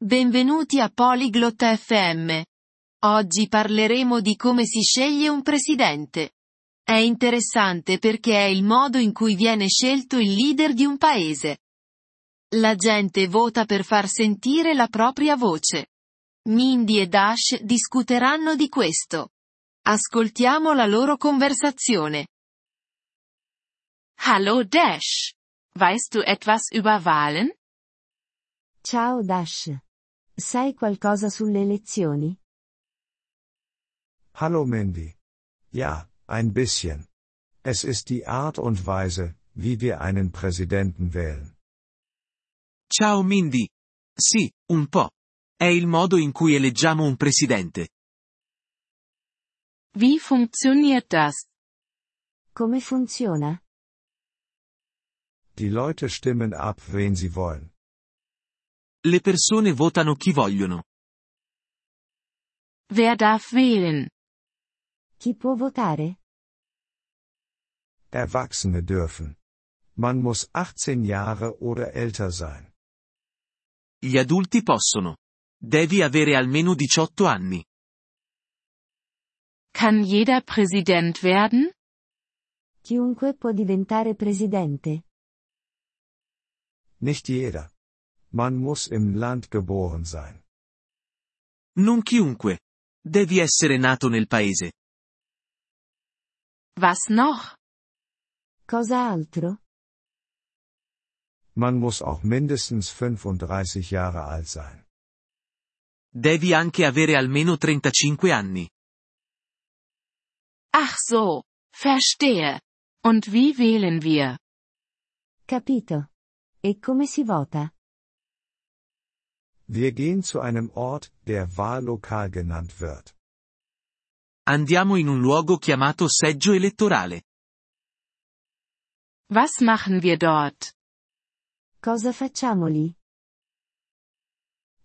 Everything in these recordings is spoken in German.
Benvenuti a Polyglot FM. Oggi parleremo di come si sceglie un presidente. È interessante perché è il modo in cui viene scelto il leader di un paese. La gente vota per far sentire la propria voce. Mindy e Dash discuteranno di questo. Ascoltiamo la loro conversazione. Hallo Dash. Weißt du etwas über Wahlen? Ciao Dash. Sai qualcosa sulle elezioni? Hallo Mindy. Ja, ein bisschen. Es ist die Art und Weise, wie wir einen Präsidenten wählen. Ciao Mindy. Sì, un po'. È il modo in cui eleggiamo un presidente. Wie funktioniert das? Come funziona? Die Leute stimmen ab, wen sie wollen. Le persone votano chi vogliono. Wer darf wählen? Chi può votare? Erwachsene dürfen. Man muss 18 Jahre oder älter sein. Gli adulti possono. Devi avere almeno 18 anni. Kann jeder Präsident werden? Chiunque può diventare presidente. Nicht jeder. Man muss im Land geboren sein. Non chiunque. Devi essere nato nel paese. Was noch? Cosa altro? Man muss auch mindestens 35 Jahre alt sein. Devi anche avere almeno 35 anni. Ach so, verstehe. Und wie wählen wir? Capito. E come si vota? Wir gehen zu einem Ort, der Wahllokal genannt wird. Andiamo in un luogo chiamato seggio elettorale. Was machen wir dort? Cosa facciamo lì?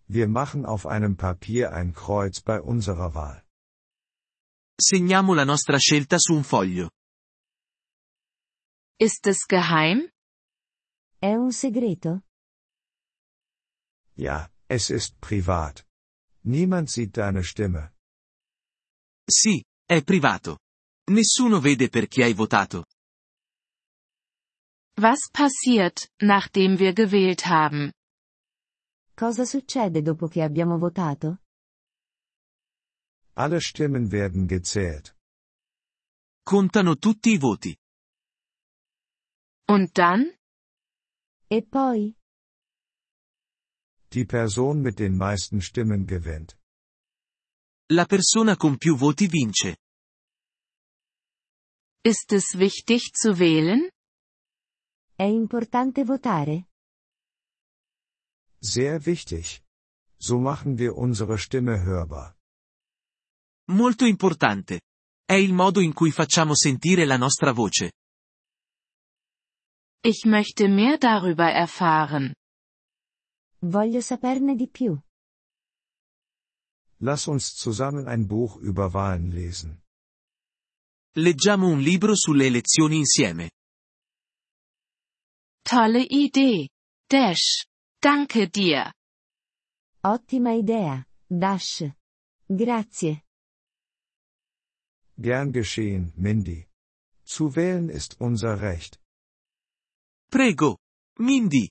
Wir machen auf einem Papier ein Kreuz bei unserer Wahl. Segniamo la nostra scelta su un foglio. Ist es geheim? È un segreto? Ja, es ist privat. Niemand sieht deine Stimme. Sì, è privato. Nessuno vede per chi hai votato. Was passiert, nachdem wir gewählt haben? Cosa succede dopo che abbiamo votato? Alle Stimmen werden gezählt. Contano tutti i voti. Und dann? E poi? Die Person mit den meisten Stimmen gewinnt. La persona con più voti vince. Ist es wichtig zu wählen? È importante votare? Sehr wichtig. So machen wir unsere Stimme hörbar. Molto importante. È il modo in cui facciamo sentire la nostra voce. Ich möchte mehr darüber erfahren. Voglio saperne di più. Lass uns zusammen ein Buch über Wahlen lesen. Leggiamo un libro sulle elezioni insieme. Tolle Idee. Dash. Danke dir. Ottima idea, Dash. Grazie. Gern geschehen, Mindy. Zu wählen ist unser Recht. Prego. Mindy.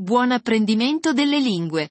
buon apprendimento delle lingue.